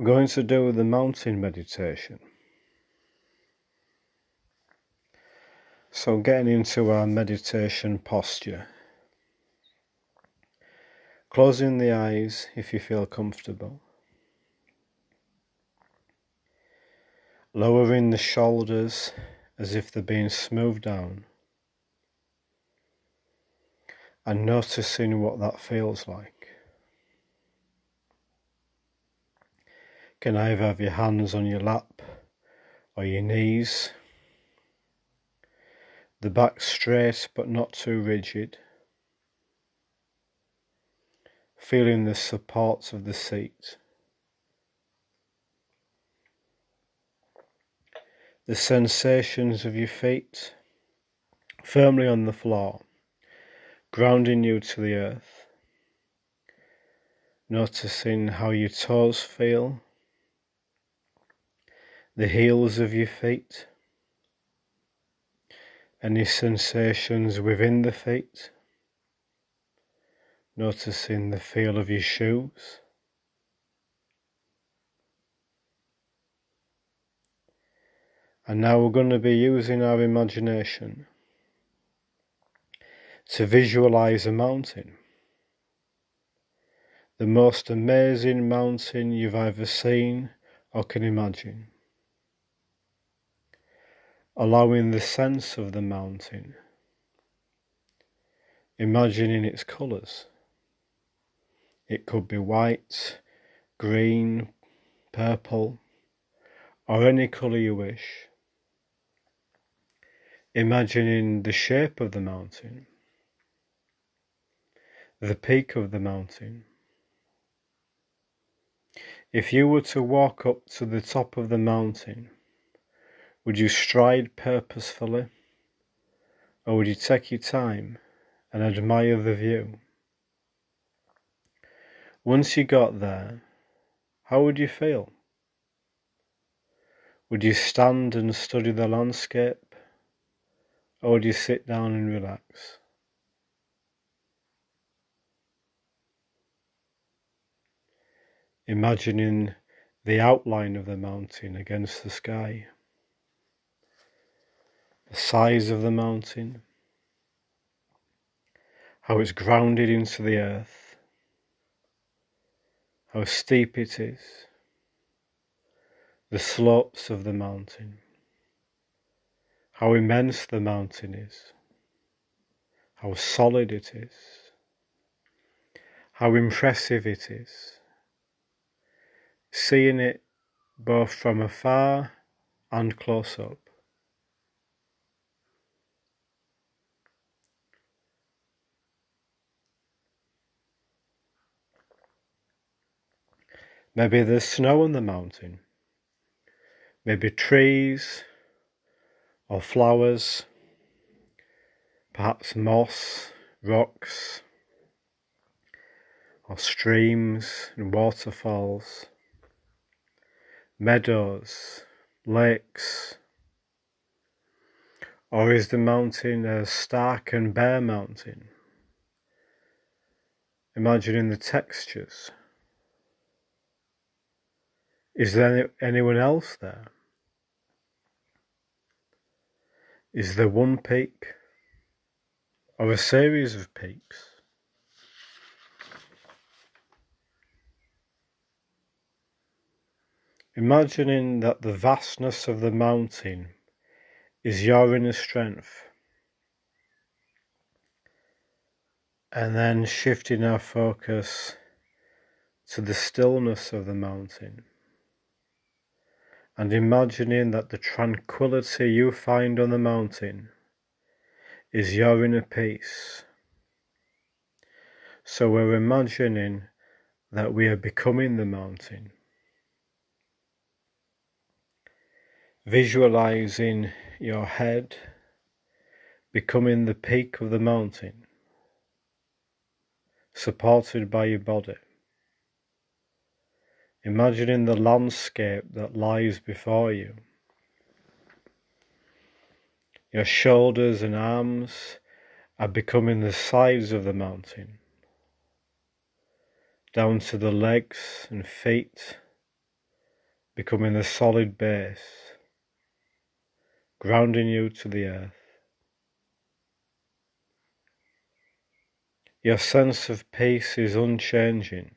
We're going to do the mountain meditation. So, getting into our meditation posture. Closing the eyes if you feel comfortable. Lowering the shoulders as if they're being smoothed down. And noticing what that feels like. Can either have your hands on your lap or your knees. The back straight but not too rigid. Feeling the supports of the seat. The sensations of your feet firmly on the floor, grounding you to the earth. Noticing how your toes feel the heels of your feet, any sensations within the feet, noticing the feel of your shoes. And now we're going to be using our imagination to visualize a mountain. The most amazing mountain you've ever seen or can imagine allowing the sense of the mountain, imagining its colours. It could be white, green, purple, or any colour you wish. Imagining the shape of the mountain, the peak of the mountain. If you were to walk up to the top of the mountain, would you stride purposefully, or would you take your time and admire the view? Once you got there, how would you feel? Would you stand and study the landscape, or would you sit down and relax? Imagining the outline of the mountain against the sky the size of the mountain, how it's grounded into the earth, how steep it is, the slopes of the mountain, how immense the mountain is, how solid it is, how impressive it is. Seeing it both from afar and close up. Maybe there's snow on the mountain. Maybe trees or flowers. Perhaps moss, rocks, or streams and waterfalls, meadows, lakes. Or is the mountain a stark and bare mountain? Imagining the textures is there anyone else there? Is there one peak or a series of peaks? Imagining that the vastness of the mountain is your inner strength. And then shifting our focus to the stillness of the mountain and imagining that the tranquility you find on the mountain is your inner peace. So we're imagining that we are becoming the mountain. Visualizing your head becoming the peak of the mountain, supported by your body. Imagining the landscape that lies before you. Your shoulders and arms are becoming the sides of the mountain, down to the legs and feet, becoming the solid base, grounding you to the earth. Your sense of peace is unchanging,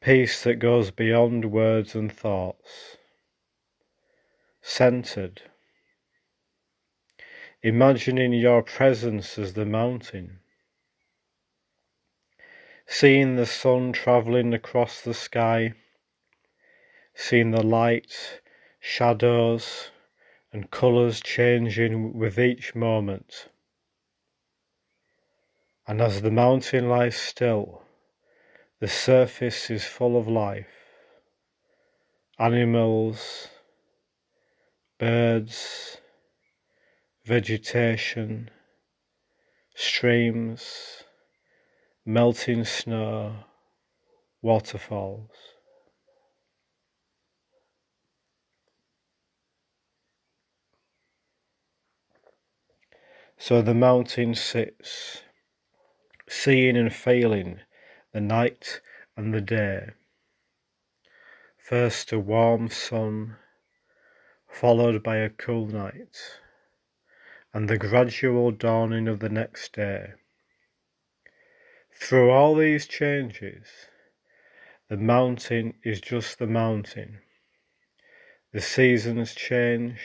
peace that goes beyond words and thoughts, centered, imagining your presence as the mountain, seeing the sun travelling across the sky, seeing the light, shadows, and colours changing with each moment. And as the mountain lies still, the surface is full of life. Animals, birds, vegetation, streams, melting snow, waterfalls. So the mountain sits seeing and failing, the night and the day. First a warm sun, followed by a cool night, and the gradual dawning of the next day. Through all these changes, the mountain is just the mountain. The seasons change,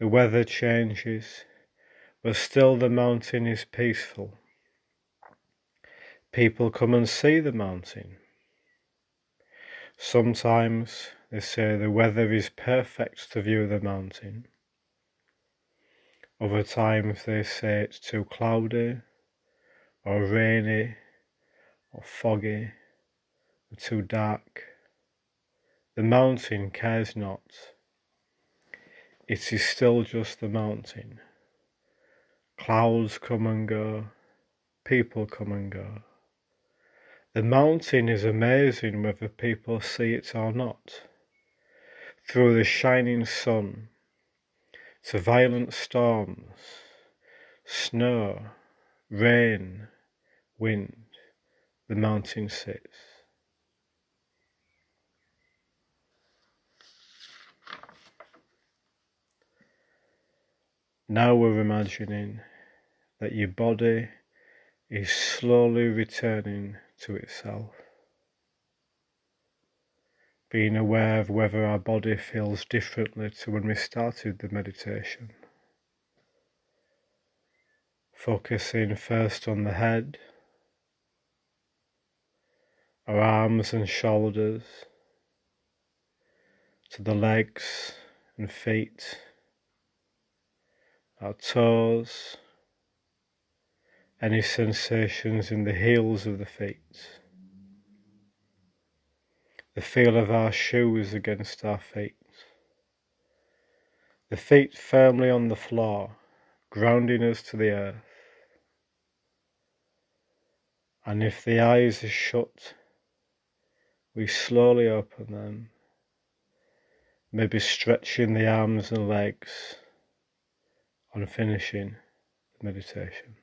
the weather changes, but still the mountain is peaceful. People come and see the mountain. Sometimes they say the weather is perfect to view the mountain. Other times they say it's too cloudy, or rainy, or foggy, or too dark. The mountain cares not. It is still just the mountain. Clouds come and go, people come and go. The mountain is amazing whether people see it or not. Through the shining sun, to violent storms, snow, rain, wind, the mountain sits. Now we're imagining that your body is slowly returning to itself. Being aware of whether our body feels differently to when we started the meditation. Focusing first on the head, our arms and shoulders, to the legs and feet, our toes, any sensations in the heels of the feet, the feel of our shoes against our feet, the feet firmly on the floor, grounding us to the earth. And if the eyes are shut, we slowly open them, maybe stretching the arms and legs on finishing the meditation.